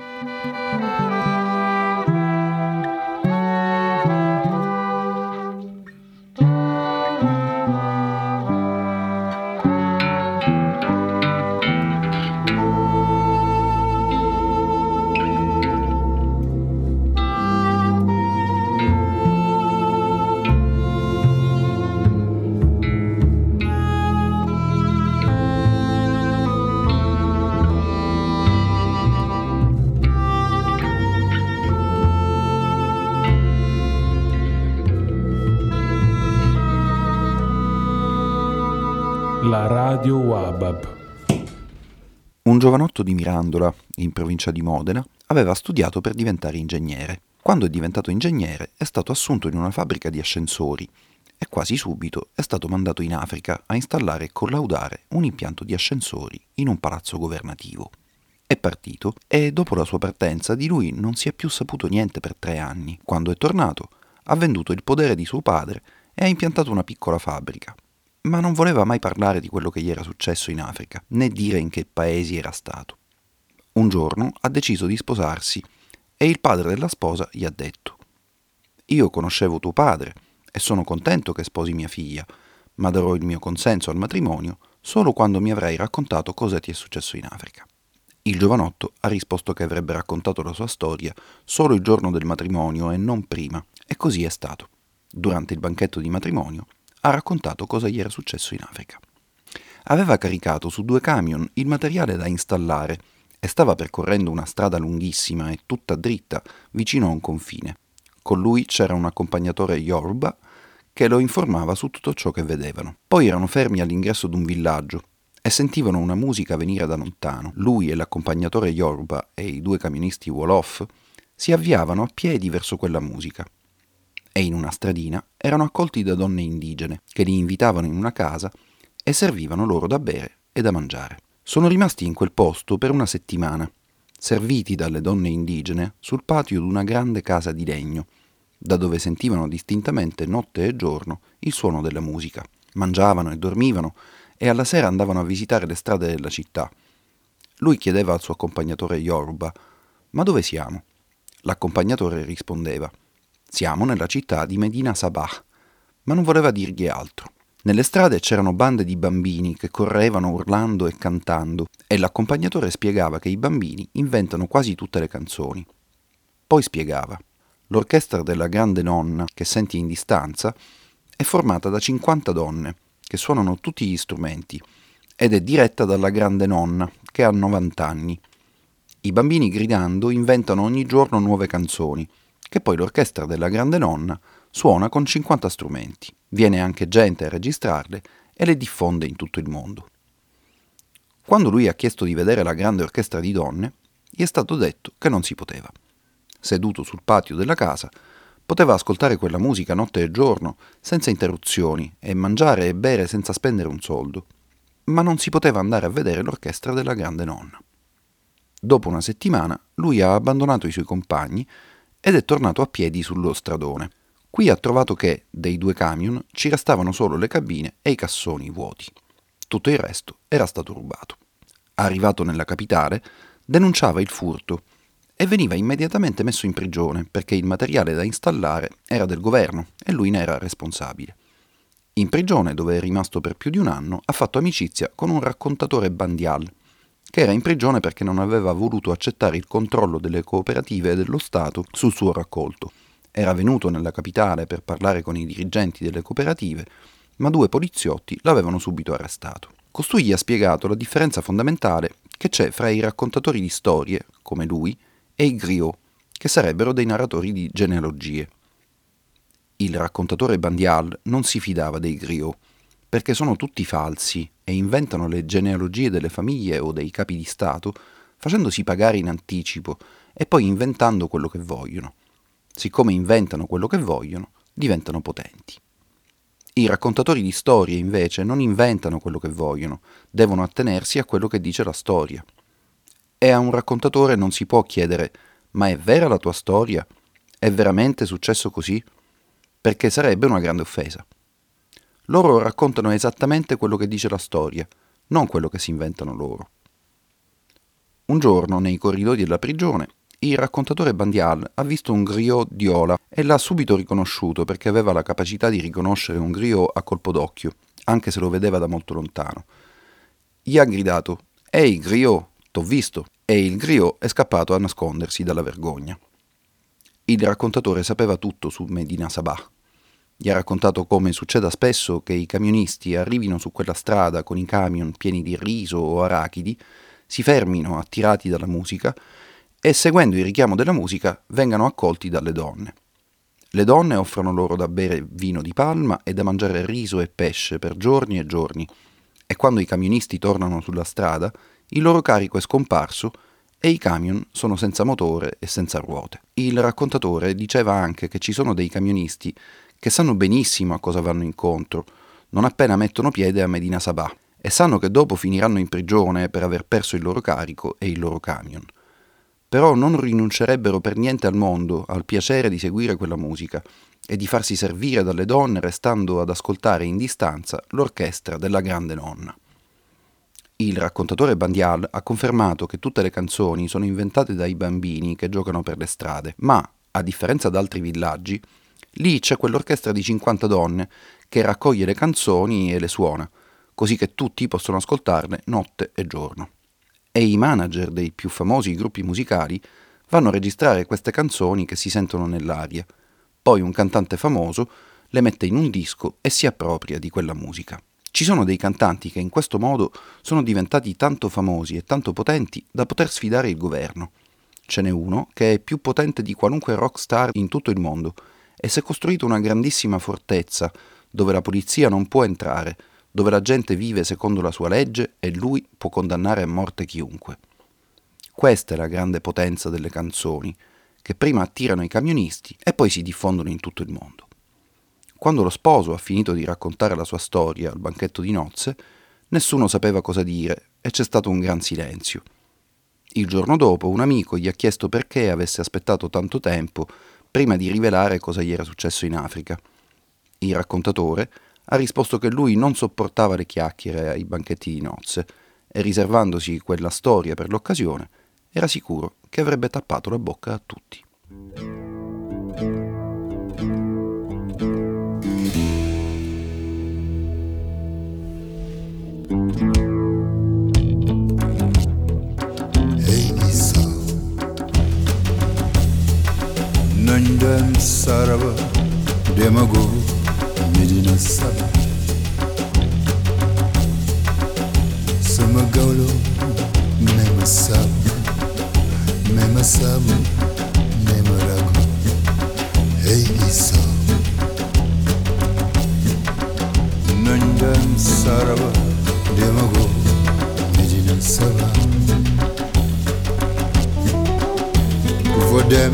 La giovanotto di Mirandola, in provincia di Modena, aveva studiato per diventare ingegnere. Quando è diventato ingegnere è stato assunto in una fabbrica di ascensori e quasi subito è stato mandato in Africa a installare e collaudare un impianto di ascensori in un palazzo governativo. È partito e dopo la sua partenza di lui non si è più saputo niente per tre anni. Quando è tornato ha venduto il podere di suo padre e ha impiantato una piccola fabbrica ma non voleva mai parlare di quello che gli era successo in Africa, né dire in che paesi era stato. Un giorno ha deciso di sposarsi e il padre della sposa gli ha detto Io conoscevo tuo padre e sono contento che sposi mia figlia, ma darò il mio consenso al matrimonio solo quando mi avrai raccontato cosa ti è successo in Africa. Il giovanotto ha risposto che avrebbe raccontato la sua storia solo il giorno del matrimonio e non prima, e così è stato. Durante il banchetto di matrimonio ha raccontato cosa gli era successo in Africa. Aveva caricato su due camion il materiale da installare e stava percorrendo una strada lunghissima e tutta dritta vicino a un confine. Con lui c'era un accompagnatore Yoruba che lo informava su tutto ciò che vedevano. Poi erano fermi all'ingresso d'un villaggio e sentivano una musica venire da lontano. Lui e l'accompagnatore Yoruba e i due camionisti Wolof si avviavano a piedi verso quella musica e in una stradina erano accolti da donne indigene che li invitavano in una casa e servivano loro da bere e da mangiare. Sono rimasti in quel posto per una settimana, serviti dalle donne indigene sul patio di una grande casa di legno, da dove sentivano distintamente notte e giorno il suono della musica. Mangiavano e dormivano e alla sera andavano a visitare le strade della città. Lui chiedeva al suo accompagnatore Yoruba: Ma dove siamo? L'accompagnatore rispondeva: siamo nella città di Medina Sabah, ma non voleva dirgli altro. Nelle strade c'erano bande di bambini che correvano urlando e cantando e l'accompagnatore spiegava che i bambini inventano quasi tutte le canzoni. Poi spiegava. L'orchestra della grande nonna, che senti in distanza, è formata da 50 donne, che suonano tutti gli strumenti, ed è diretta dalla grande nonna, che ha 90 anni. I bambini gridando inventano ogni giorno nuove canzoni, che poi l'orchestra della Grande Nonna suona con 50 strumenti. Viene anche gente a registrarle e le diffonde in tutto il mondo. Quando lui ha chiesto di vedere la grande orchestra di donne, gli è stato detto che non si poteva. Seduto sul patio della casa, poteva ascoltare quella musica notte e giorno, senza interruzioni, e mangiare e bere senza spendere un soldo, ma non si poteva andare a vedere l'orchestra della grande nonna. Dopo una settimana lui ha abbandonato i suoi compagni ed è tornato a piedi sullo stradone. Qui ha trovato che, dei due camion, ci restavano solo le cabine e i cassoni vuoti. Tutto il resto era stato rubato. Arrivato nella capitale, denunciava il furto e veniva immediatamente messo in prigione perché il materiale da installare era del governo e lui ne era responsabile. In prigione, dove è rimasto per più di un anno, ha fatto amicizia con un raccontatore bandial che era in prigione perché non aveva voluto accettare il controllo delle cooperative e dello Stato sul suo raccolto. Era venuto nella capitale per parlare con i dirigenti delle cooperative, ma due poliziotti l'avevano subito arrestato. Costui gli ha spiegato la differenza fondamentale che c'è fra i raccontatori di storie, come lui, e i griot, che sarebbero dei narratori di genealogie. Il raccontatore Bandial non si fidava dei griot, perché sono tutti falsi e inventano le genealogie delle famiglie o dei capi di Stato, facendosi pagare in anticipo e poi inventando quello che vogliono. Siccome inventano quello che vogliono, diventano potenti. I raccontatori di storie, invece, non inventano quello che vogliono, devono attenersi a quello che dice la storia. E a un raccontatore non si può chiedere ma è vera la tua storia? È veramente successo così? Perché sarebbe una grande offesa. Loro raccontano esattamente quello che dice la storia, non quello che si inventano loro. Un giorno, nei corridoi della prigione, il raccontatore Bandial ha visto un griot di Ola e l'ha subito riconosciuto perché aveva la capacità di riconoscere un griot a colpo d'occhio, anche se lo vedeva da molto lontano. Gli ha gridato Ehi, griot, t'ho visto! E il griot è scappato a nascondersi dalla vergogna. Il raccontatore sapeva tutto su Medina Sabah. Gli ha raccontato come succeda spesso che i camionisti arrivino su quella strada con i camion pieni di riso o arachidi, si fermino attirati dalla musica e seguendo il richiamo della musica vengano accolti dalle donne. Le donne offrono loro da bere vino di palma e da mangiare riso e pesce per giorni e giorni, e quando i camionisti tornano sulla strada, il loro carico è scomparso e i camion sono senza motore e senza ruote. Il raccontatore diceva anche che ci sono dei camionisti che sanno benissimo a cosa vanno incontro, non appena mettono piede a Medina Sabah, e sanno che dopo finiranno in prigione per aver perso il loro carico e il loro camion però non rinuncerebbero per niente al mondo, al piacere di seguire quella musica e di farsi servire dalle donne restando ad ascoltare in distanza l'orchestra della grande nonna. Il raccontatore Bandial ha confermato che tutte le canzoni sono inventate dai bambini che giocano per le strade, ma, a differenza da altri villaggi, lì c'è quell'orchestra di 50 donne che raccoglie le canzoni e le suona, così che tutti possono ascoltarle notte e giorno e i manager dei più famosi gruppi musicali vanno a registrare queste canzoni che si sentono nell'aria. Poi un cantante famoso le mette in un disco e si appropria di quella musica. Ci sono dei cantanti che in questo modo sono diventati tanto famosi e tanto potenti da poter sfidare il governo. Ce n'è uno che è più potente di qualunque rockstar in tutto il mondo e si è costruito una grandissima fortezza dove la polizia non può entrare, dove la gente vive secondo la sua legge e lui può condannare a morte chiunque. Questa è la grande potenza delle canzoni, che prima attirano i camionisti e poi si diffondono in tutto il mondo. Quando lo sposo ha finito di raccontare la sua storia al banchetto di nozze, nessuno sapeva cosa dire e c'è stato un gran silenzio. Il giorno dopo un amico gli ha chiesto perché avesse aspettato tanto tempo prima di rivelare cosa gli era successo in Africa. Il raccontatore ha risposto che lui non sopportava le chiacchiere ai banchetti di nozze e riservandosi quella storia per l'occasione, era sicuro che avrebbe tappato la bocca a tutti. Nandam Sarava Demago Medina Saba Sama gawlo Mema sabu Mema sabu Mema ragu Hey Isa. Nandan Saraba Demago Medina Saba For them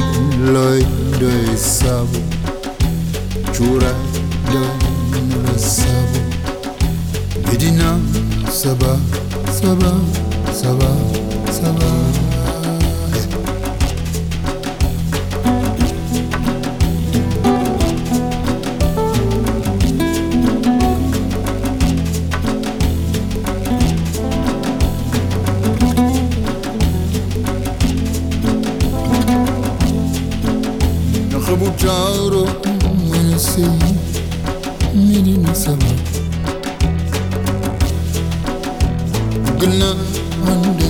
Lloyd Doy Sabu Chura sabu Medina sabah sabah sabah sabah chauro when you see me in the summer. Good night,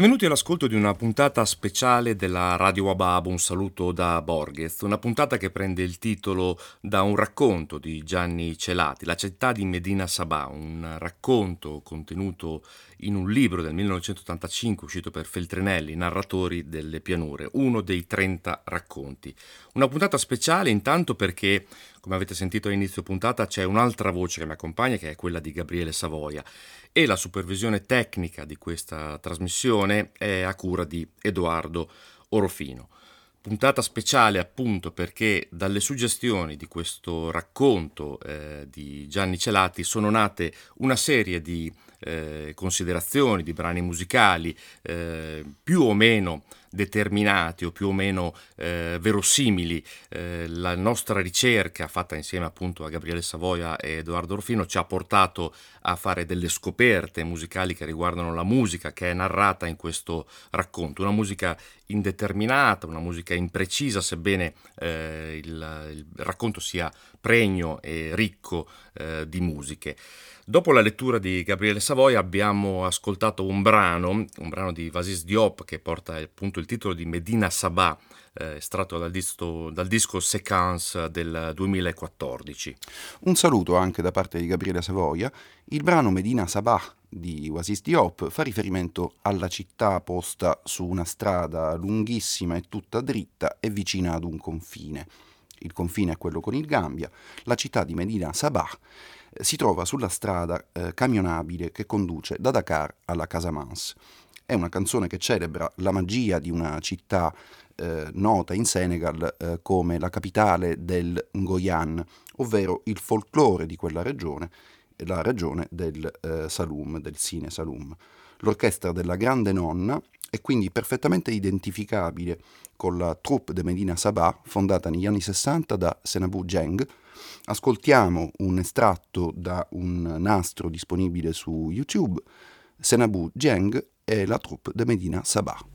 Benvenuti all'ascolto di una puntata speciale della Radio Wabab, un saluto da Borghez, una puntata che prende il titolo da un racconto di Gianni Celati, La città di Medina Sabah, un racconto contenuto in un libro del 1985 uscito per Feltrinelli, Narratori delle pianure, uno dei 30 racconti. Una puntata speciale intanto perché, come avete sentito all'inizio puntata, c'è un'altra voce che mi accompagna che è quella di Gabriele Savoia e la supervisione tecnica di questa trasmissione è a cura di Edoardo Orofino. Puntata speciale appunto perché dalle suggestioni di questo racconto eh, di Gianni Celati sono nate una serie di eh, considerazioni, di brani musicali eh, più o meno determinati o più o meno eh, verosimili. Eh, la nostra ricerca, fatta insieme appunto a Gabriele Savoia e Edoardo Orfino, ci ha portato a fare delle scoperte musicali che riguardano la musica che è narrata in questo racconto, una musica indeterminata, una musica imprecisa, sebbene eh, il, il, racconto sia pregno e ricco eh, di musiche. Dopo la lettura di Gabriele Savoia abbiamo ascoltato un brano, un brano di Vasis Diop che porta appunto il titolo di Medina Sabah, eh, estratto dal disco, dal disco Sequence del 2014. Un saluto anche da parte di Gabriele Savoia. Il brano Medina Sabah di Oasis Diop fa riferimento alla città posta su una strada lunghissima e tutta dritta e vicina ad un confine. Il confine è quello con il Gambia. La città di Medina Sabah si trova sulla strada eh, camionabile che conduce da Dakar alla Casamance. È una canzone che celebra la magia di una città eh, nota in Senegal eh, come la capitale del Ngoyan, ovvero il folklore di quella regione, la regione del eh, Saloum, del Sine Saloum. L'orchestra della Grande Nonna è quindi perfettamente identificabile con la troupe de Medina Sabah, fondata negli anni 60 da Senabu Jeng, Ascoltiamo un estratto da un nastro disponibile su YouTube, Senabu Jeng e la troupe de Medina Sabah.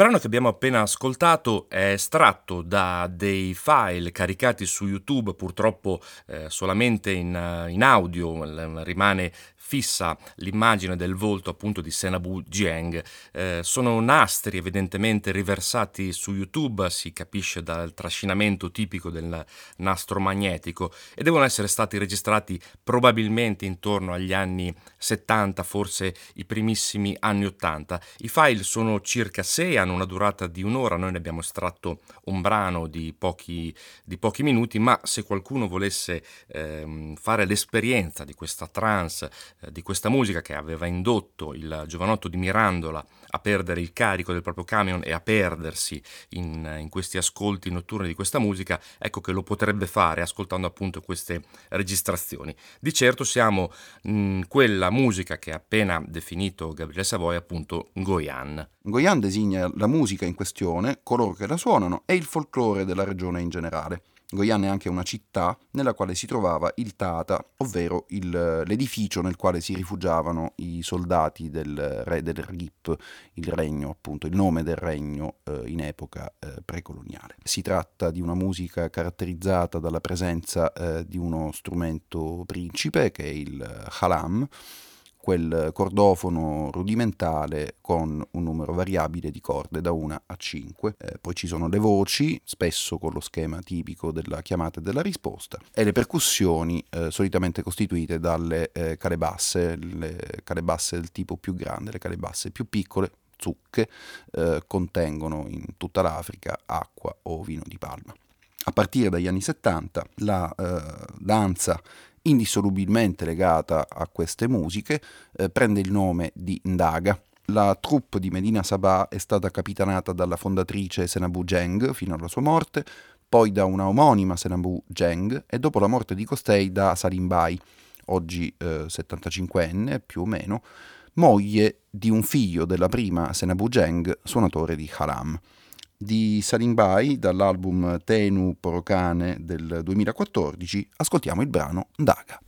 Brano che abbiamo appena ascoltato è estratto da dei file caricati su YouTube, purtroppo eh, solamente in, in audio, rimane fissa l'immagine del volto appunto di Senabu Jiang. Eh, sono nastri evidentemente riversati su YouTube, si capisce dal trascinamento tipico del nastro magnetico e devono essere stati registrati probabilmente intorno agli anni 70, forse i primissimi anni 80. I file sono circa 6, hanno una durata di un'ora, noi ne abbiamo estratto un brano di pochi, di pochi minuti, ma se qualcuno volesse ehm, fare l'esperienza di questa trance di questa musica che aveva indotto il giovanotto di Mirandola a perdere il carico del proprio camion e a perdersi in, in, questi ascolti notturni di questa musica, ecco che lo potrebbe fare ascoltando appunto queste registrazioni. Di certo siamo in quella musica che ha appena definito Gabriele Savoy, appunto Goyan. Goyan designa la musica in questione, coloro che la suonano e il folklore della regione in generale. Goian è anche una città nella quale si trovava il Tata, ovvero il, l'edificio nel quale si rifugiavano i soldati del re del Rip, il regno, appunto, il nome del regno eh, in epoca eh, precoloniale. Si tratta di una musica caratterizzata dalla presenza eh, di uno strumento principe che è il halam, quel cordofono rudimentale con un numero variabile di corde da 1 a 5. Eh, poi ci sono le voci, spesso con lo schema tipico della chiamata e della risposta, e le percussioni eh, solitamente costituite dalle eh, calebasse, le calebasse del tipo più grande, le calebasse più piccole, zucche, eh, contengono in tutta l'Africa acqua o vino di palma. A partire dagli anni 70 la eh, danza indissolubilmente legata a queste musiche, eh, prende il nome di Ndaga. La troupe di Medina Sabah è stata capitanata dalla fondatrice Senabu Zheng fino alla sua morte, poi da una omonima Senabu Zheng e dopo la morte di costei da Salim Bai, oggi eh, 75enne più o meno, moglie di un figlio della prima Senabu Zheng, suonatore di Haram di Salim Bai dall'album Tenu Porocane del 2014 ascoltiamo il brano Daga.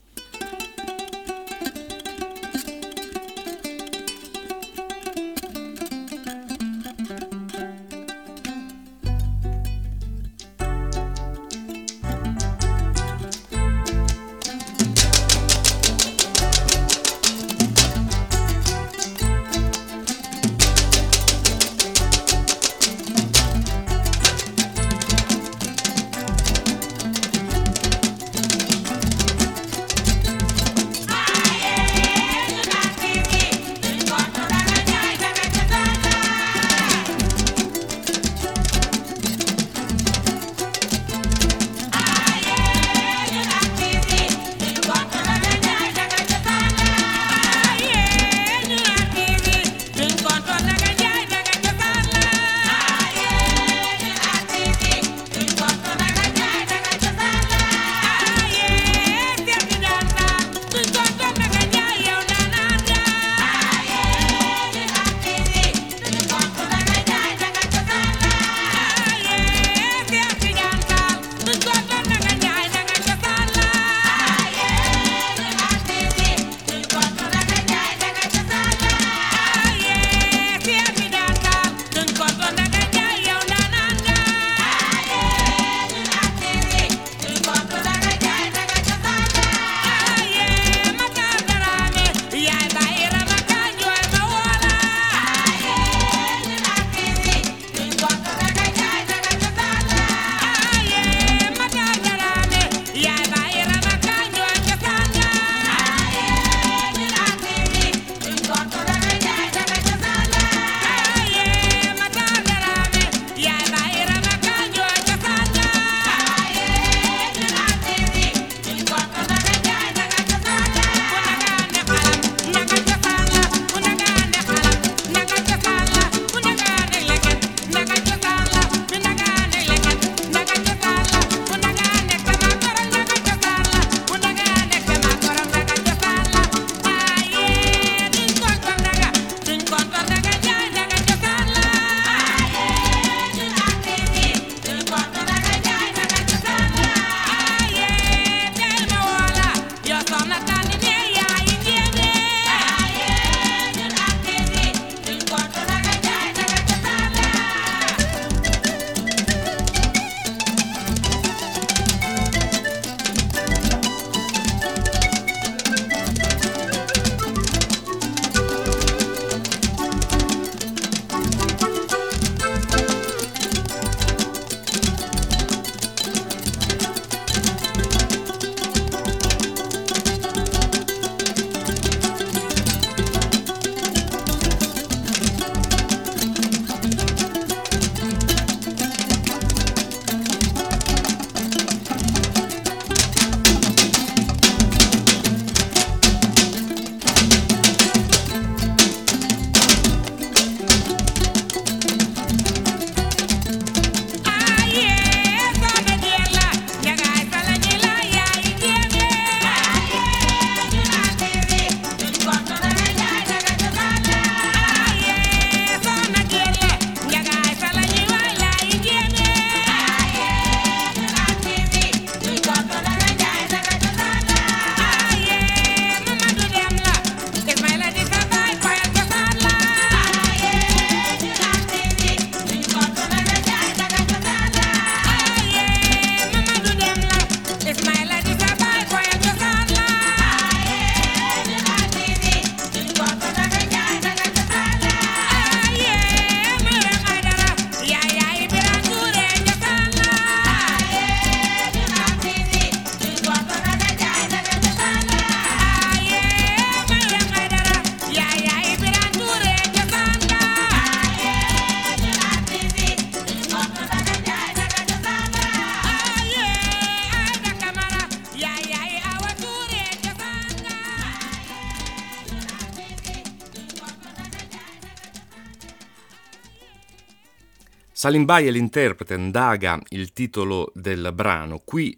Salim è l'interprete, Ndaga il titolo del brano. Qui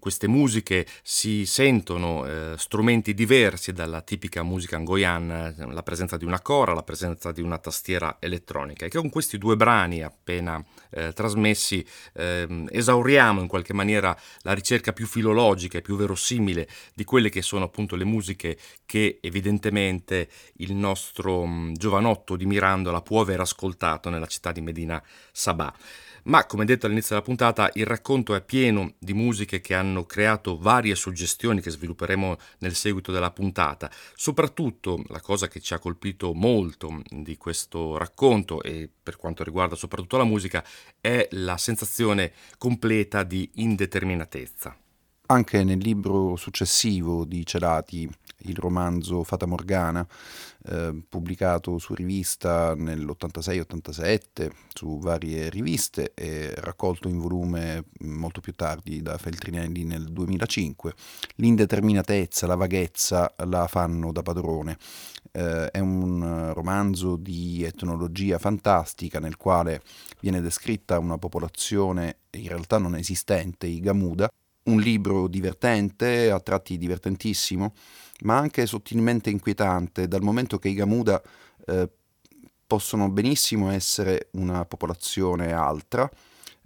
queste musiche si sentono eh, strumenti diversi dalla tipica musica angoiana, la presenza di una cora, la presenza di una tastiera elettronica. E con questi due brani appena eh, trasmessi ehm, esauriamo in qualche maniera la ricerca più filologica e più verosimile di quelle che sono appunto le musiche che evidentemente il nostro mm, giovanotto di Mirandola può aver ascoltato nella città di Medina Sabah. Ma come detto all'inizio della puntata, il racconto è pieno di musiche che hanno creato varie suggestioni che svilupperemo nel seguito della puntata. Soprattutto la cosa che ci ha colpito molto di questo racconto e per quanto riguarda soprattutto la musica è la sensazione completa di indeterminatezza. Anche nel libro successivo di Celati, il romanzo Fata Morgana, eh, pubblicato su rivista nell'86-87, su varie riviste e raccolto in volume molto più tardi da Feltrinelli nel 2005, l'indeterminatezza, la vaghezza la fanno da padrone. Eh, è un romanzo di etnologia fantastica nel quale viene descritta una popolazione in realtà non esistente, i Gamuda, un libro divertente, a tratti divertentissimo, ma anche sottilmente inquietante, dal momento che i Gamuda eh, possono benissimo essere una popolazione altra,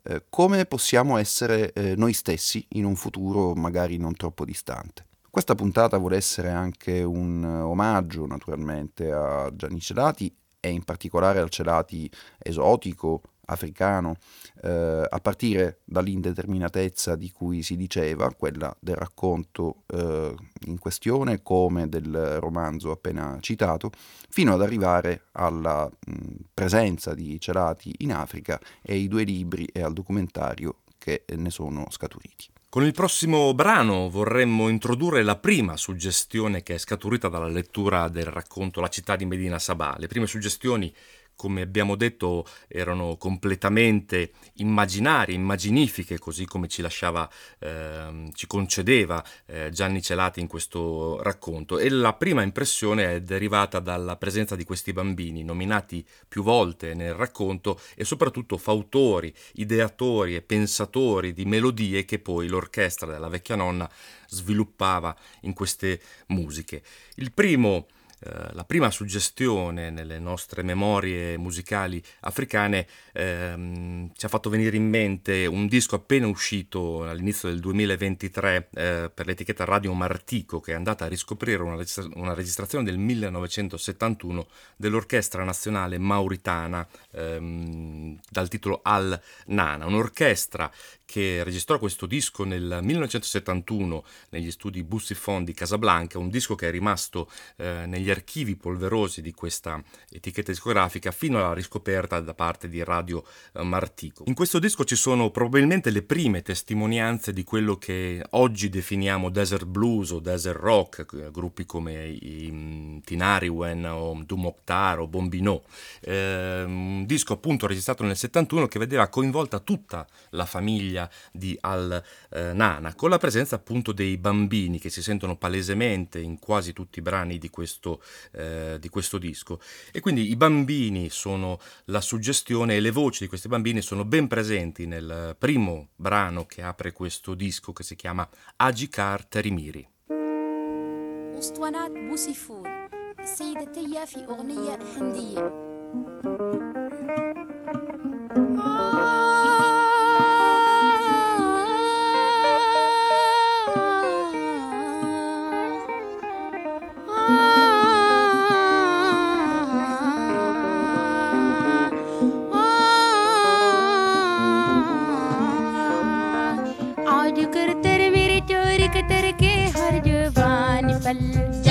eh, come possiamo essere eh, noi stessi in un futuro magari non troppo distante. Questa puntata vuole essere anche un omaggio naturalmente a Gianni Celati e in particolare al Celati esotico, africano, eh, a partire dall'indeterminatezza di cui si diceva, quella del racconto eh, in questione come del romanzo appena citato, fino ad arrivare alla mh, presenza di Celati in Africa e ai due libri e al documentario che ne sono scaturiti. Con il prossimo brano vorremmo introdurre la prima suggestione che è scaturita dalla lettura del racconto La città di Medina Sabah. Le prime suggestioni come abbiamo detto, erano completamente immaginarie, immaginifiche, così come ci lasciava, eh, ci concedeva eh, Gianni Celati in questo racconto. E la prima impressione è derivata dalla presenza di questi bambini, nominati più volte nel racconto e soprattutto fautori, ideatori e pensatori di melodie che poi l'orchestra della vecchia nonna sviluppava in queste musiche. Il primo eh, la prima suggestione nelle nostre memorie musicali africane ehm, ci ha fatto venire in mente un disco appena uscito all'inizio del 2023 eh, per l'etichetta Radio Martico che è andata a riscoprire una, registra- una registrazione del 1971 dell'Orchestra Nazionale Mauritana ehm, dal titolo Al Nana, un'orchestra che registrò questo disco nel 1971 negli studi Bussifon di Casablanca, un disco che è rimasto eh, negli archivi polverosi di questa etichetta discografica fino alla riscoperta da parte di Radio eh, Martico. In questo disco ci sono probabilmente le prime testimonianze di quello che oggi definiamo desert blues o desert rock, eh, gruppi come i mm, Tinariwen o Dumoktar o Bombino. Eh, un disco appunto registrato nel 71 che vedeva coinvolta tutta la famiglia di Al-Nana, eh, con la presenza appunto dei bambini che si sentono palesemente in quasi tutti i brani di questo eh, di questo disco. E quindi i bambini sono la suggestione e le voci di questi bambini sono ben presenti nel primo brano che apre questo disco che si chiama Agikar Terimiri. أسطوانات بوسيفون السيدة في أغنية هندية s'appelle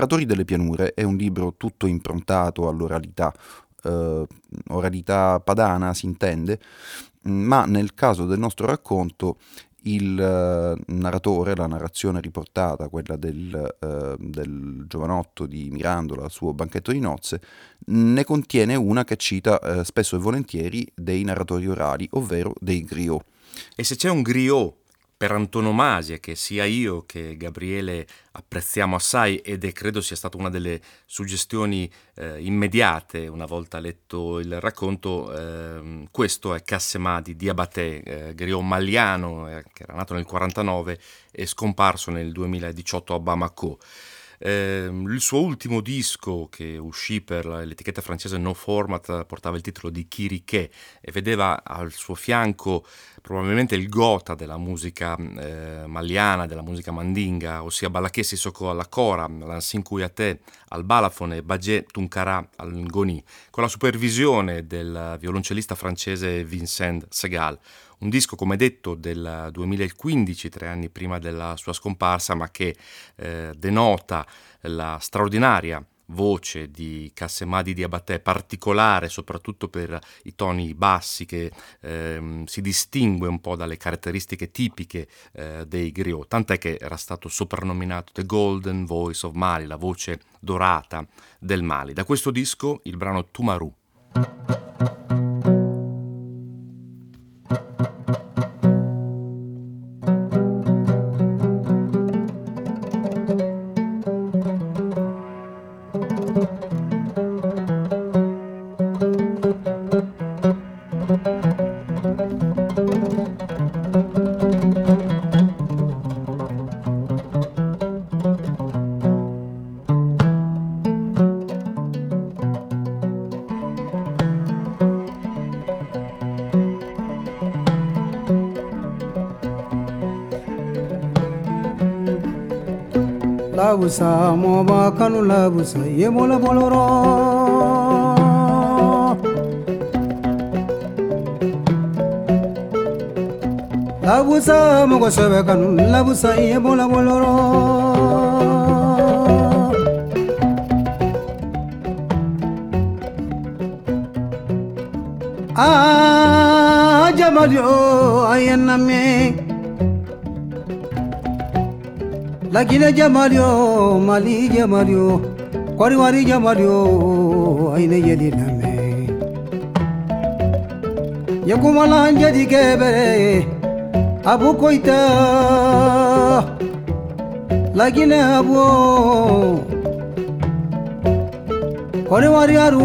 Narratori delle pianure è un libro tutto improntato all'oralità, eh, oralità padana si intende, ma nel caso del nostro racconto il uh, narratore, la narrazione riportata, quella del, uh, del, giovanotto di Mirandola al suo banchetto di nozze, ne contiene una che cita uh, spesso e volentieri dei narratori orali, ovvero dei griot. E se c'è un griot per antonomasia che sia io che Gabriele apprezziamo assai ed è credo sia stata una delle suggestioni eh, immediate una volta letto il racconto eh, questo è Cassema di Diabaté eh, griot maliano eh, che era nato nel 49 e scomparso nel 2018 a Bamako Eh, il suo ultimo disco che uscì per l'etichetta francese No Format portava il titolo di Kirike e vedeva al suo fianco probabilmente il gota della musica eh, maliana, della musica mandinga, ossia Balaké Sissoko alla Cora, Lansin Kuyate al balafone Bagé Tunkara al ngoni, con la supervisione del violoncellista francese Vincent Segal. Un disco, come detto, del 2015, tre anni prima della sua scomparsa, ma che eh, denota la straordinaria voce di Cassemadi Diabaté, particolare soprattutto per i toni bassi che ehm, si distingue un po' dalle caratteristiche tipiche eh, dei griot, tant'è che era stato soprannominato The Golden Voice of Mali, la voce dorata del Mali. Da questo disco il brano Tumaru. Labusa yemola boloro labusa mogo sebe kanu labusa yemola boloro ah jamalio ayename Lagine jamalio, mali jamalio, Kɔriwari jabari o ayi ne yeli lamɛn Yakumalan jelikɛ bɛre Abu Koyita Laginɛ Abo Kɔriwari Aru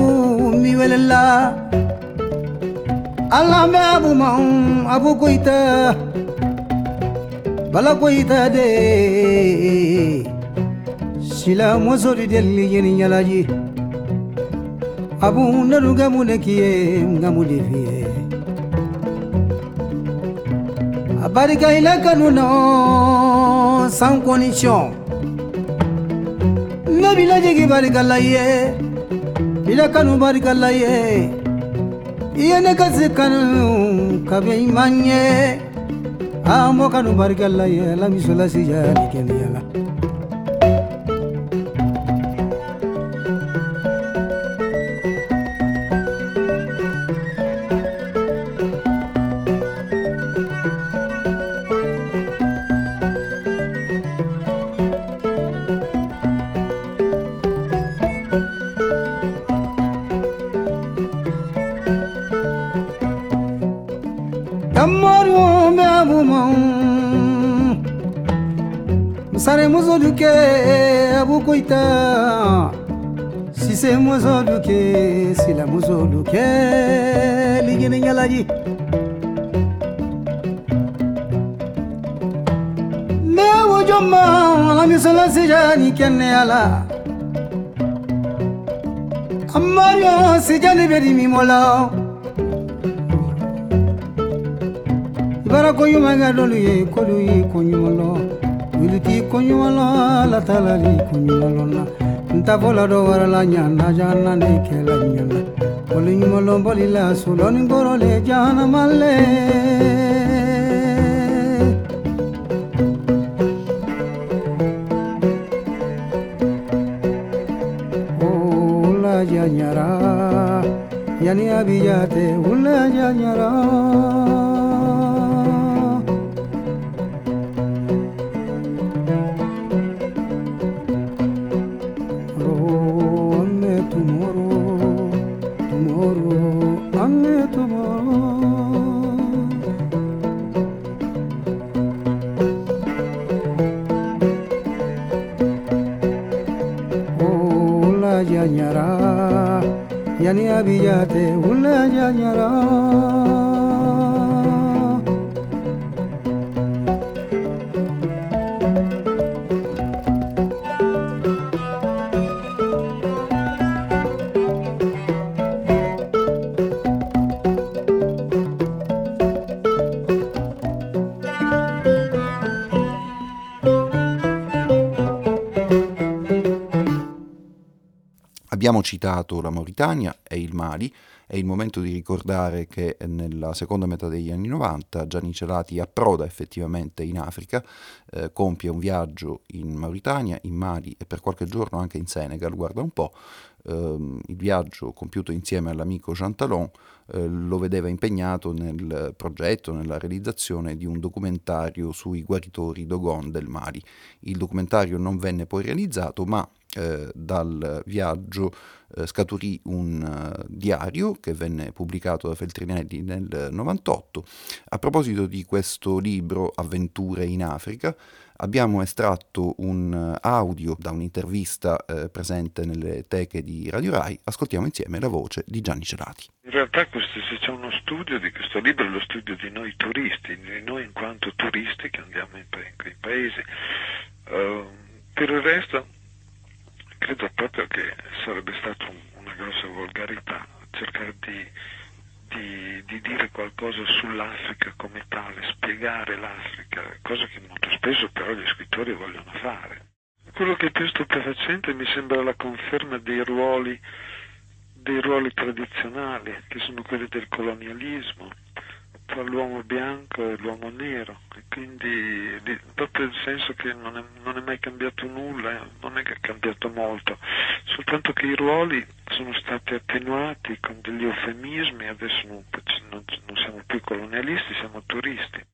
mi welela. An lamɛn Abu ma Abu Koyita Bala Koyita de. sila mozori deli yeni yalaji Abu naru gamu nekiye ngamu defiye Habari kaila kanuno na chon Nabila jegi barikalaye Bila kanu barikalaye Iyene kasi kanu kabe imanye Amo kanu barikalaye La misola misula sija nikeni yala kedimmolo ibara koɲumankɛ dolu ye kolu ye koɲumanlɔ wiliti koɲumanlɔ latalali koɲumanlɔ la ntafɔla dɔ warala ɲana jana ne kɛla ɲana boli ɲumanlɔ boli la solɔni kɔrɔ le jana janamale viate, un la ya Ullenia billate, ullenia ñara. Abbiamo citato la Mauritania, Mali, è il momento di ricordare che nella seconda metà degli anni 90 Gianni Celati approda effettivamente in Africa, eh, compie un viaggio in Mauritania, in Mali e per qualche giorno anche in Senegal, guarda un po'. Eh, il viaggio compiuto insieme all'amico Jean Talon eh, lo vedeva impegnato nel progetto, nella realizzazione di un documentario sui guaritori Dogon del Mali. Il documentario non venne poi realizzato, ma eh, dal viaggio eh, scaturì un uh, diario che venne pubblicato da Feltrinelli nel 98. A proposito di questo libro, Avventure in Africa, abbiamo estratto un uh, audio da un'intervista uh, presente nelle teche di Radio Rai. Ascoltiamo insieme la voce di Gianni Celati. In realtà questo, se c'è uno studio di questo libro è lo studio di noi turisti, di noi in quanto turisti che andiamo in, in quei paesi. per il resto credo proprio che sarebbe stata un, una grossa volgarità cercare di, di, di, dire qualcosa sull'Africa come tale, spiegare l'Africa, cosa che molto spesso però gli scrittori vogliono fare. Quello che è più stupefacente mi sembra la conferma dei ruoli, dei ruoli tradizionali, che sono quelli del colonialismo, tra l'uomo bianco e l'uomo nero e quindi di, proprio il senso che non è, non è, mai cambiato nulla, non è che è cambiato molto, soltanto che i ruoli sono stati attenuati con degli eufemismi, adesso non, non, non siamo più colonialisti, siamo turisti.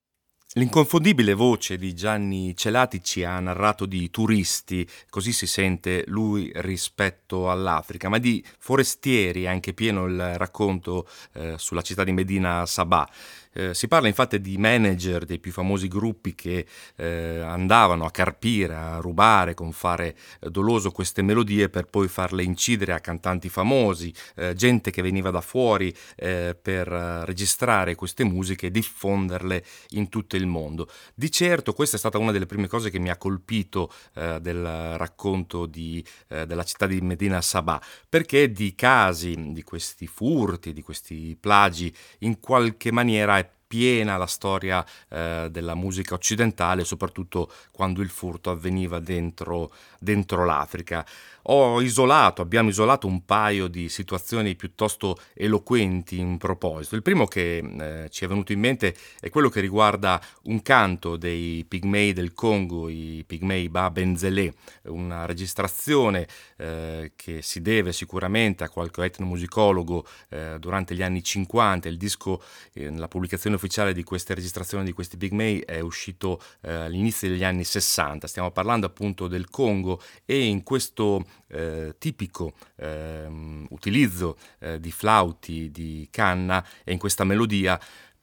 L'inconfondibile voce di Gianni Celati ci ha narrato di turisti, così si sente lui rispetto all'Africa, ma di forestieri, anche pieno il racconto eh, sulla città di Medina Sabah. Eh, si parla infatti di manager dei più famosi gruppi che eh, andavano a carpire, a rubare con fare eh, doloso queste melodie per poi farle incidere a cantanti famosi, eh, gente che veniva da fuori eh, per registrare queste musiche e diffonderle in tutto il mondo. Di certo questa è stata una delle prime cose che mi ha colpito del racconto di, della città di Medina Sabah, perché di casi, di questi furti, di questi plagi, in qualche maniera piena la storia eh, della musica occidentale, soprattutto quando il furto avveniva dentro, dentro l'Africa ho isolato, abbiamo isolato un paio di situazioni piuttosto eloquenti in proposito. Il primo che eh, ci è venuto in mente è quello che riguarda un canto dei pigmei del Congo, i pigmei Ba Benzelé, una registrazione eh, che si deve sicuramente a qualche etnomusicologo eh, durante gli anni 50. Il disco, eh, la pubblicazione ufficiale di queste registrazioni di questi pigmei è uscito eh, all'inizio degli anni 60. Stiamo parlando appunto del Congo e in questo eh, tipico eh, utilizzo eh, di flauti di canna e in questa melodia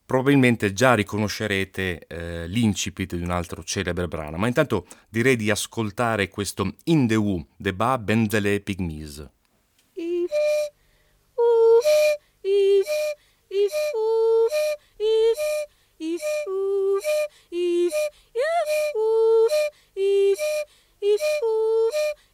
probabilmente già riconoscerete eh, l'incipit di un altro celebre brano, ma intanto direi di ascoltare questo In the Woo, The Ba Benzele Pygmies. If, oof, if, if, oof, if, if, oof, if, if, oof, if, if, oof,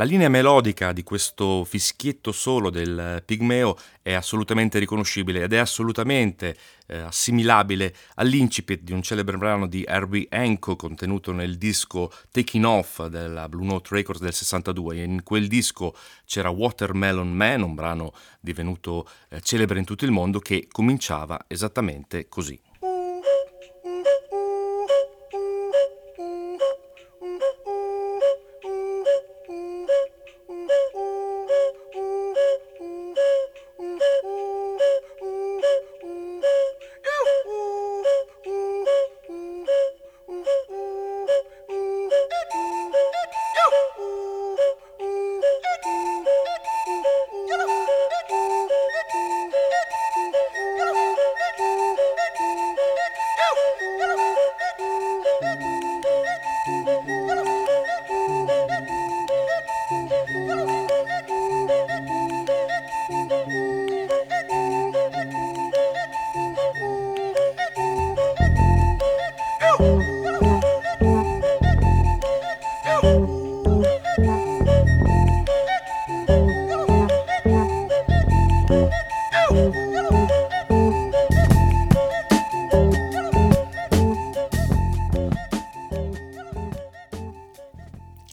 la linea melodica di questo fischietto solo del pigmeo è assolutamente riconoscibile ed è assolutamente eh, assimilabile all'incipit di un celebre brano di Herbie Hancock contenuto nel disco Taking Off della Blue Note Records del 62. In quel disco c'era Watermelon Man, un brano divenuto eh, celebre in tutto il mondo che cominciava esattamente così.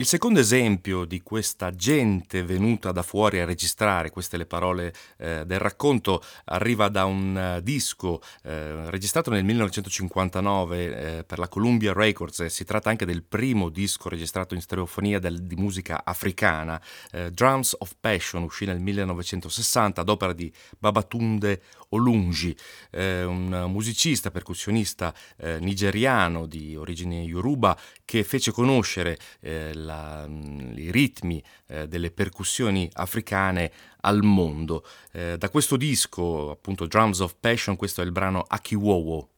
Secondo esempio di questa gente venuta da fuori a registrare, queste le parole eh, del racconto, arriva da un uh, disco eh, registrato nel 1959 eh, per la Columbia Records, si tratta anche del primo disco registrato in stereofonia del, di musica africana, eh, Drums of Passion, uscì nel 1960 ad opera di Babatunde Olunji, eh, un musicista, percussionista eh, nigeriano di origine yoruba che fece conoscere eh, la, mm, i ritmi eh, delle percussioni africane al mondo. Eh, da questo disco, appunto Drums of Passion, questo è il brano Akiwowo.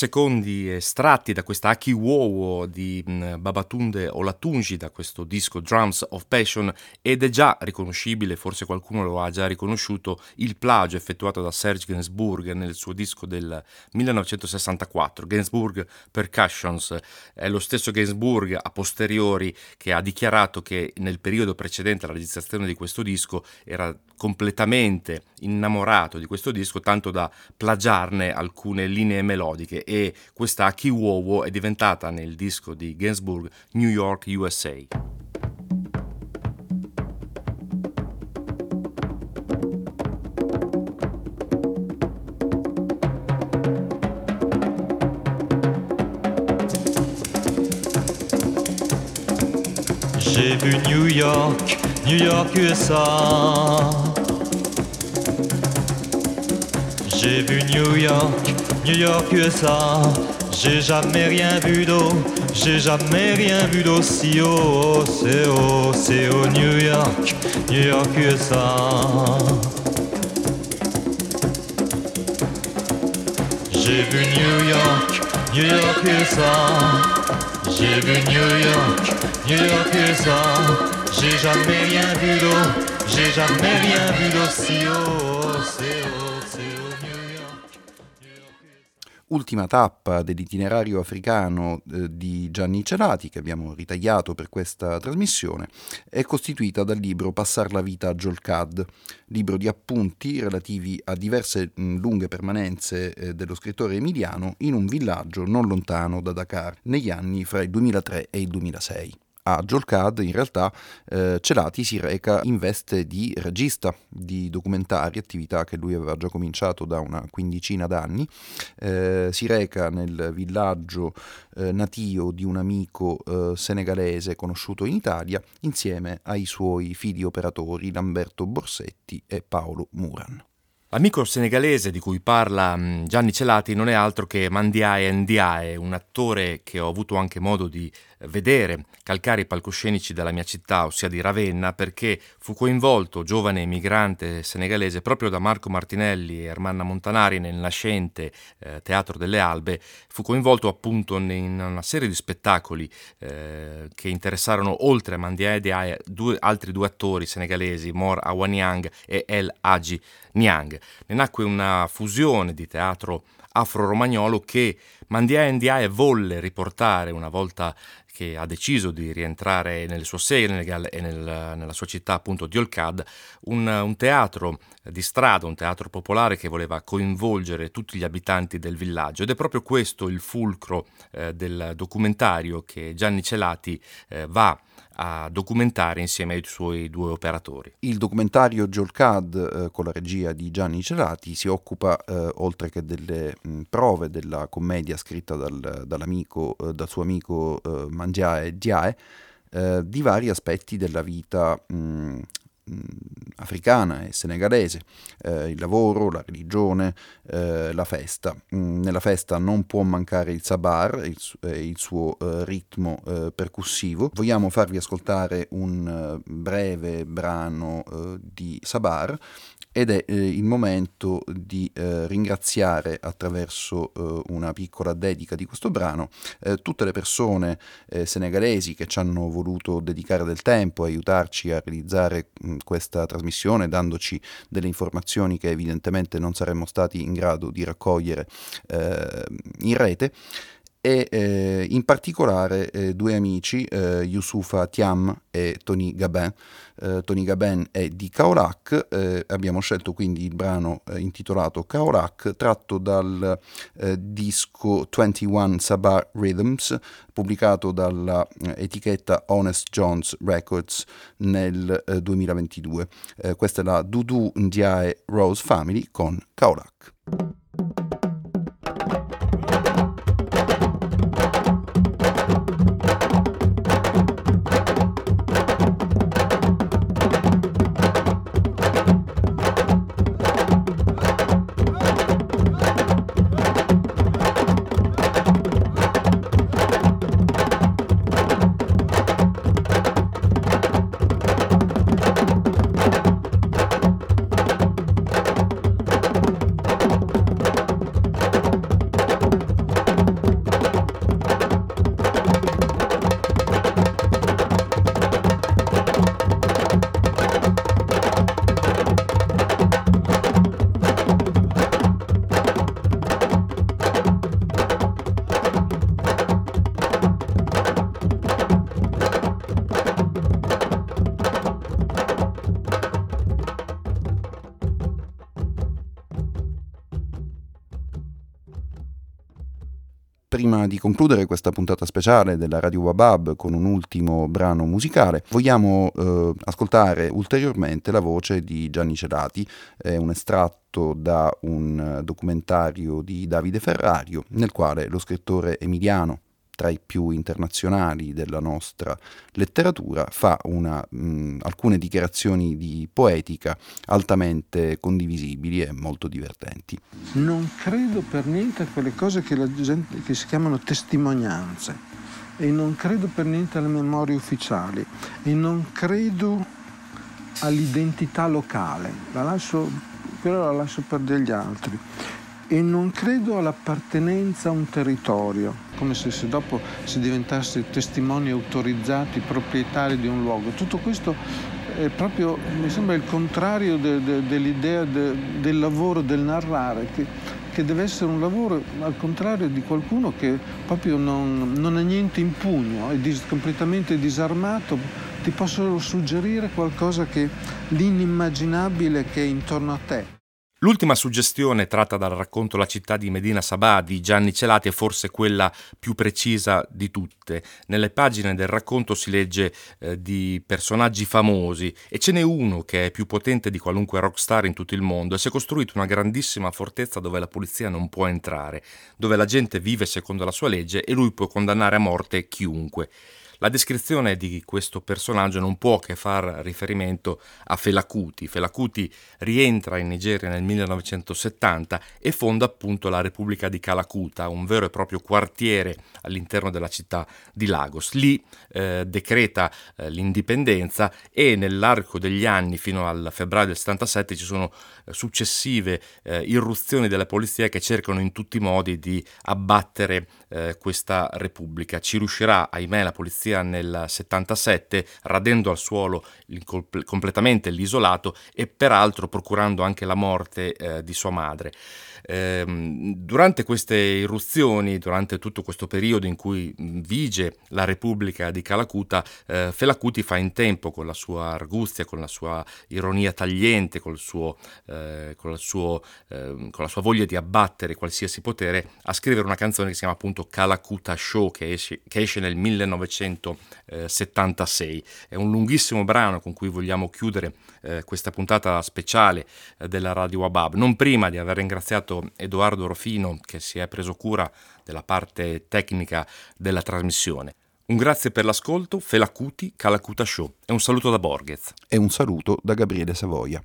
Secondi estratti da questa Aki Wowo di mm, Babatunde Olatunji, da questo disco Drums of Passion, ed è già riconoscibile, forse qualcuno lo ha già riconosciuto, il plagio effettuato da Serge Gainsbourg nel suo disco del 1964. Gainsbourg Percussions è lo stesso Gainsbourg a posteriori che ha dichiarato che nel periodo precedente alla registrazione di questo disco era completamente innamorato di questo disco, tanto da plagiarne alcune linee melodiche e questa Akiwowo è diventata nel disco di Gainsbourg New York USA. J'ai vu New York, New York USA. J'ai vu New York, New York, USA. J'ai jamais rien vu d'eau, j'ai jamais rien vu d'aussi haut. C'est haut, c'est haut, New York, New York, USA. J'ai vu New York, New York, USA. J'ai vu New York, New York, USA. J'ai jamais rien vu d'eau, j'ai jamais rien vu d'aussi haut. C'est haut. ultima tappa dell'itinerario africano eh, di Gianni Celati, che abbiamo ritagliato per questa trasmissione, è costituita dal libro Passar la vita a Jolcad, libro di appunti relativi a diverse mh, lunghe permanenze eh, dello scrittore emiliano in un villaggio non lontano da Dakar negli anni fra il 2003 e il 2006 a Jolcad in realtà eh, Celati si reca in veste di regista di documentari, attività che lui aveva già cominciato da una quindicina d'anni, eh, si reca nel villaggio eh, natio di un amico eh, senegalese conosciuto in Italia insieme ai suoi figli operatori Lamberto Borsetti e Paolo Muran. L'amico senegalese di cui parla mm, Gianni Celati non è altro che Mandiae Ndiaye, un attore che ho avuto anche modo di vedere calcare i palcoscenici della mia città, ossia di Ravenna, perché fu coinvolto, giovane emigrante senegalese, proprio da Marco Martinelli e Ermanna Montanari nel nascente eh, Teatro delle Albe, fu coinvolto appunto in una serie di spettacoli eh, che interessarono oltre a Mandiae due, altri due attori senegalesi, Mor Awaniang e El Haji Niang. Ne nacque una fusione di teatro afro-romagnolo che Mandiae Ndiaye volle riportare una volta che ha deciso di rientrare nel suo Senegal e nel, nella sua città appunto di Olcad, un, un, teatro di strada, un teatro popolare che voleva coinvolgere tutti gli abitanti del villaggio. Ed è proprio questo il fulcro eh, del documentario che Gianni Celati eh, va a documentare insieme ai suoi due operatori. Il documentario Jolcad eh, con la regia di Gianni Celati si occupa, eh, oltre che delle mh, prove della commedia scritta dal, eh, dal suo amico eh, Mangiae Diae, eh, di vari aspetti della vita mh, africana e senegalese, eh, il lavoro, la religione, eh, la festa. Mm, nella festa non può mancare il sabar, il, eh, il suo eh, ritmo eh, percussivo. Vogliamo farvi ascoltare un breve brano di sabar ed è eh, il momento di eh, ringraziare attraverso eh, una piccola dedica di questo brano eh, tutte le persone eh, senegalesi che ci hanno voluto dedicare del tempo, aiutarci a realizzare mh, questa trasmissione, dandoci delle informazioni che evidentemente non saremmo stati in grado di raccogliere eh, in rete e eh, in particolare eh, due amici, eh, Yusufa Tiam e Tony Gabin. Eh, Tony Gabin è di Kaolac, eh, abbiamo scelto quindi il brano eh, intitolato Kaolac, tratto dal disco 21 Sabah Rhythms, pubblicato dalla etichetta Honest Jones Records nel 2022. questa è la Dudu Ndiaye Rose Family con Kaolac. Prima di concludere questa puntata speciale della Radio Wabab con un ultimo brano musicale, vogliamo eh, ascoltare ulteriormente la voce di Gianni Celati, è un estratto da un documentario di Davide Ferrario, nel quale lo scrittore emiliano tra i più internazionali della nostra letteratura, fa una, mh, alcune dichiarazioni di poetica altamente condivisibili e molto divertenti. Non credo per niente a quelle cose che, gente, che si chiamano testimonianze e non credo per niente alle memorie ufficiali e non credo all'identità locale, la lascio, però la lascio per degli altri e non credo all'appartenenza a un territorio, come se, se dopo si diventasse testimoni autorizzati, proprietari di un luogo. Tutto questo è proprio, mi sembra, il contrario de, de, dell'idea de, del lavoro, del narrare, che, che, deve essere un lavoro al contrario di qualcuno che proprio non, non ha niente in pugno, è dis, completamente disarmato, ti posso suggerire qualcosa che l'inimmaginabile che è intorno a te. L'ultima suggestione tratta dal racconto La città di Medina Sabah di Gianni Celati è forse quella più precisa di tutte. Nelle pagine del racconto si legge eh, di personaggi famosi e ce n'è uno che è più potente di qualunque rockstar in tutto il mondo e si è costruito una grandissima fortezza dove la polizia non può entrare, dove la gente vive secondo la sua legge e lui può condannare a morte chiunque. La descrizione di questo personaggio non può che far riferimento a Felacuti. Felacuti rientra in Nigeria nel 1970 e fonda appunto la Repubblica di Calacuta, un vero e proprio quartiere all'interno della città di Lagos. Lì eh, decreta eh, l'indipendenza e nell'arco degli anni fino al febbraio del 77 ci sono successive eh, irruzioni della polizia che cercano in tutti i modi di abbattere eh, questa Repubblica. Ci riuscirà, ahimè, la polizia nel 77, radendo al suolo completamente l'isolato e peraltro procurando anche la morte eh, di sua madre. Eh, durante queste irruzioni, durante tutto questo periodo in cui vige la Repubblica di Calacuta, eh, Felacuti fa in tempo con la sua arguzia, con la sua ironia tagliente, col suo, eh, con, suo, ehm, con la sua voglia di abbattere qualsiasi potere, a scrivere una canzone che si chiama appunto Calacuta Show, che esce, che esce nel 1900 1976. È un lunghissimo brano con cui vogliamo chiudere eh, questa puntata speciale eh, della Radio Wabab, non prima di aver ringraziato Edoardo Rofino che si è preso cura della parte tecnica della trasmissione. Un grazie per l'ascolto, Felacuti, Calacuta Show e un saluto da Borghez. E un saluto da Gabriele Savoia.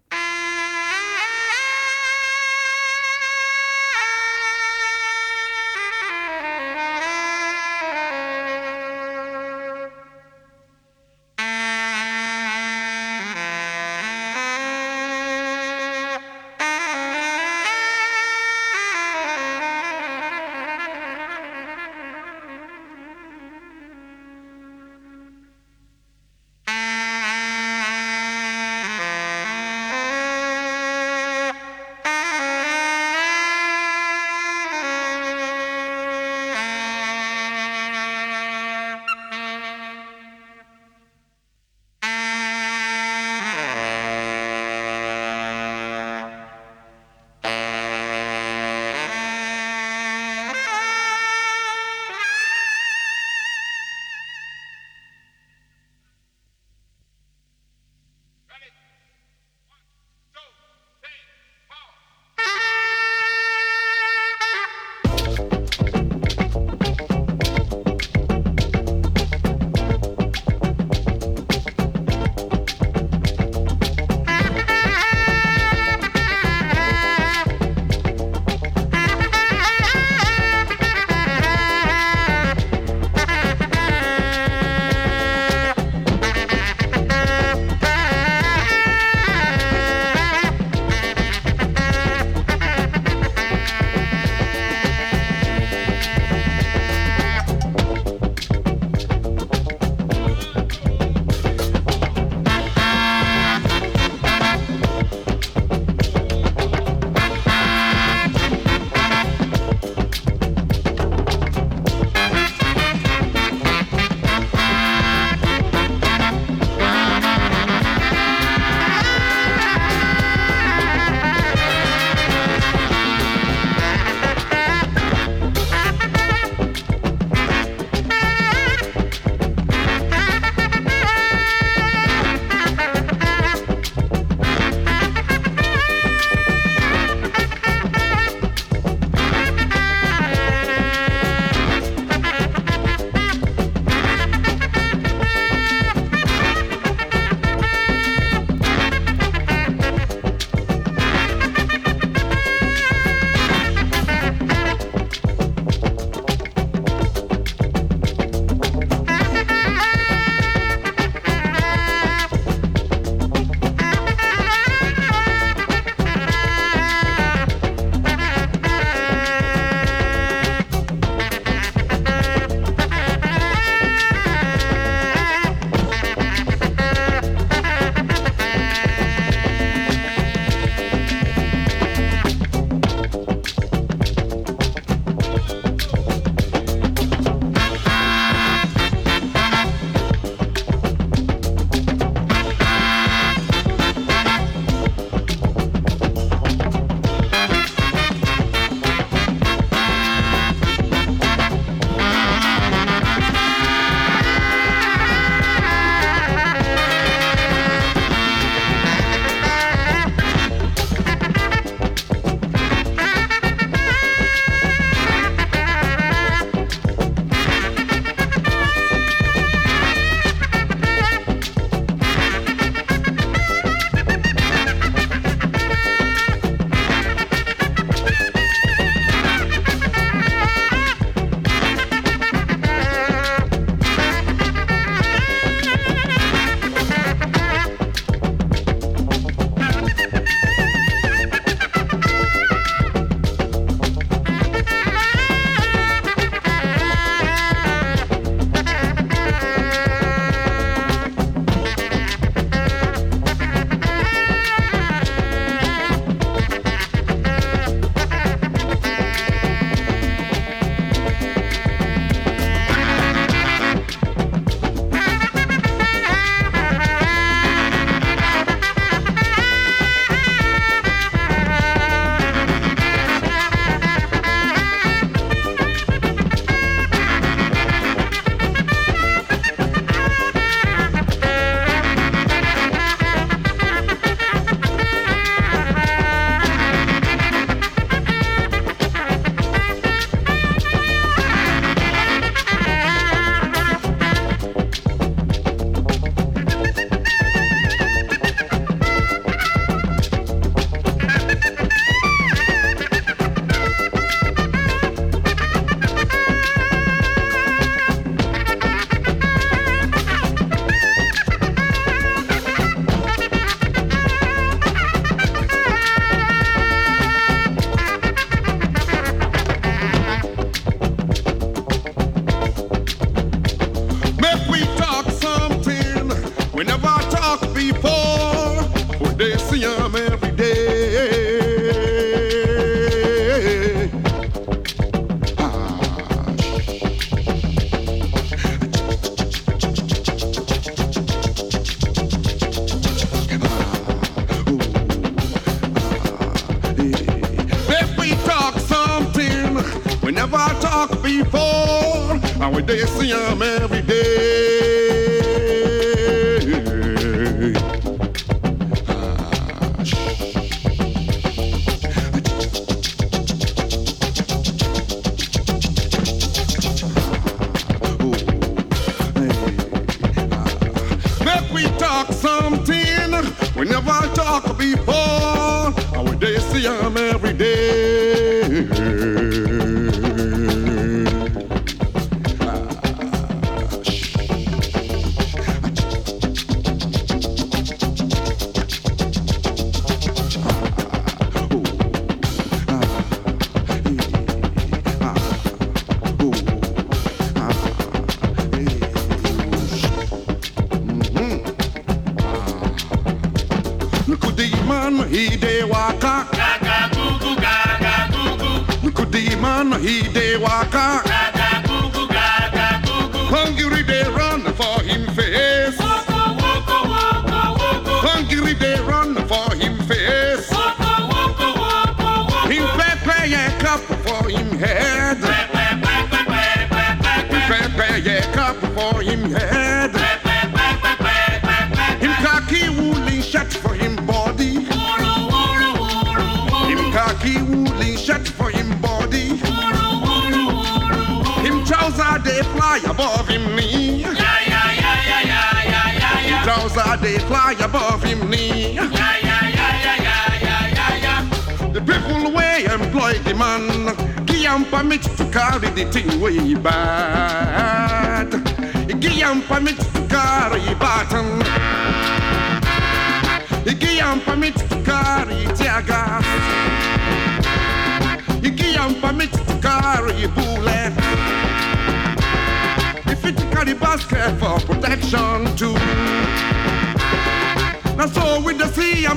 If we talk something, we never talk before, and we they see them every day.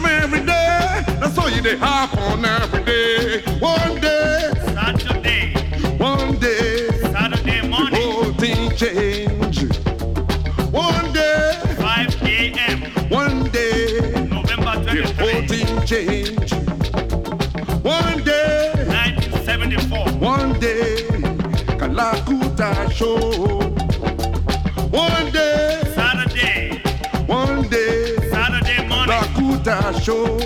The every day. That's all you they happen every day. One day, Saturday, one day, Saturday the morning, whole thing change. One day, 5 a.m., one day, November the whole thing change. One day, 1974. one day, Kalakuta show. Kalakuta show.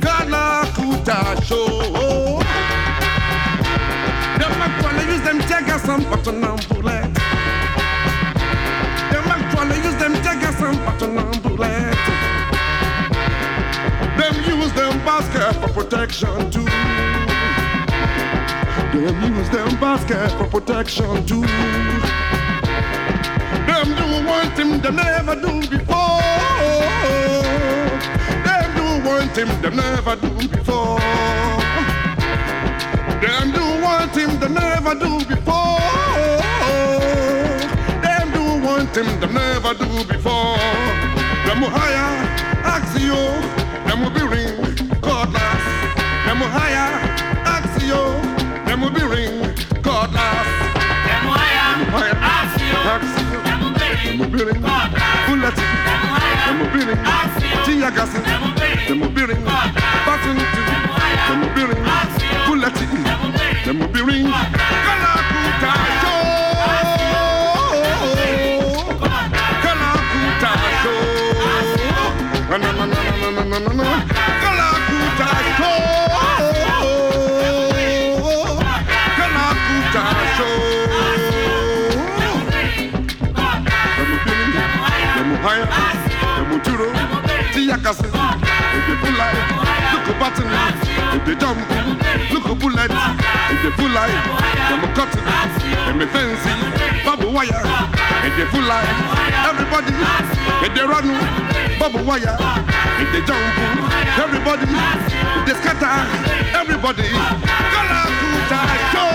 Kalakuta show. Them actually use them tigers and button and bullet. Them actually use them tigers and button and bullet. Them use them basket for protection too. Them use them basket for protection too. Them do one thing they never do before. Thing they never do before. Them do one thing they never do before. Them do one thing they never do before. Them will hire Axio. Them will be ring cordless. Them will hire Axio. Them will be ring cordless. Them wire, Hire Axio. Axio. them will will be ring bullet. Them will be ring tear gas them a building, to, into them a building. they jump. Look a bullet, In the full eye, them a cut, them me fancy, bubble wire, if they full light, everybody, In the run, bubble wire, if they jump, everybody, if they scatter, everybody, Kalakuta Joe,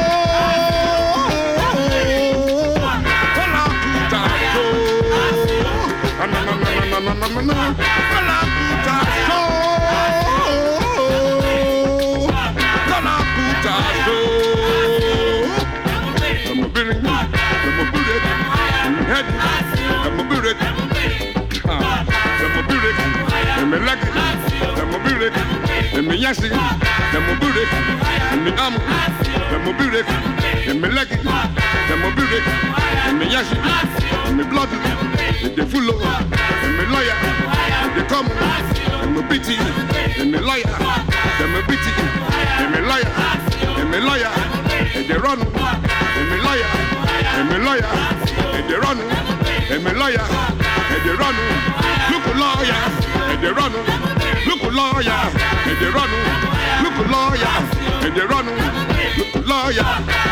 Kalakuta Joe, na na na na na na na na. me yes, them will boot it, and me um, them will boot it, and me leg it, them will boot and me yes, and me blood and the full of, and me lawyer, and the come, and me pity, and me liar, and me pity, and me liar, and me liar, and they run, and me liar, and me liar, and they run, and me liar, and they run, look liar, and they run. Look lawyer, in the run. Look lawyer, in the run. Look lawyer,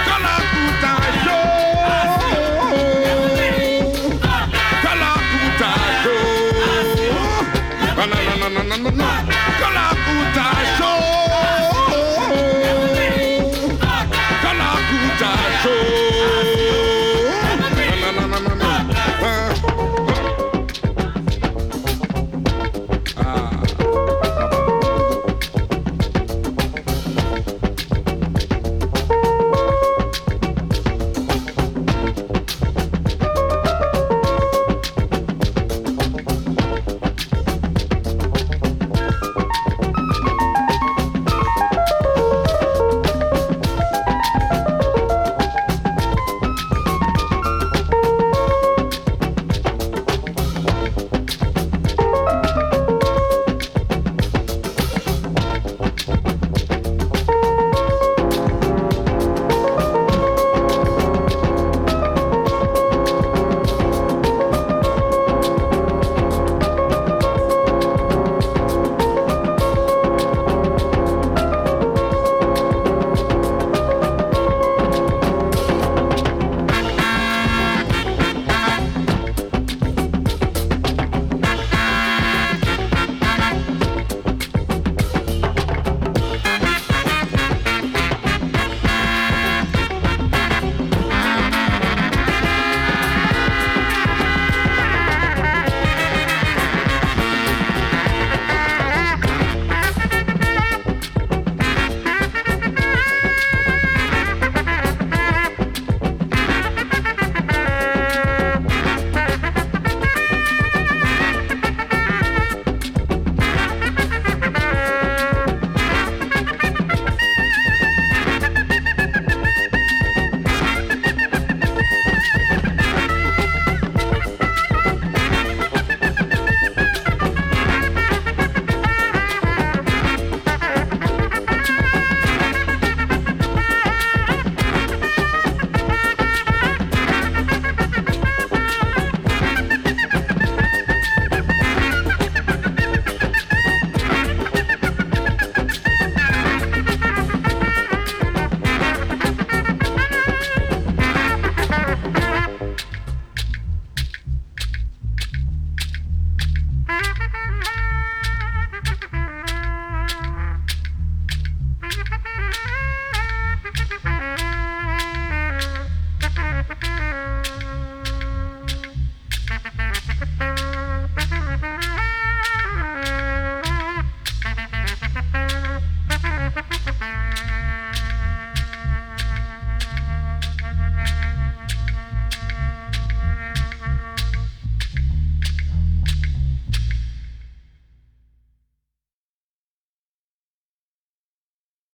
kala kuta yo. Kala kuta yo. Na na na na na na.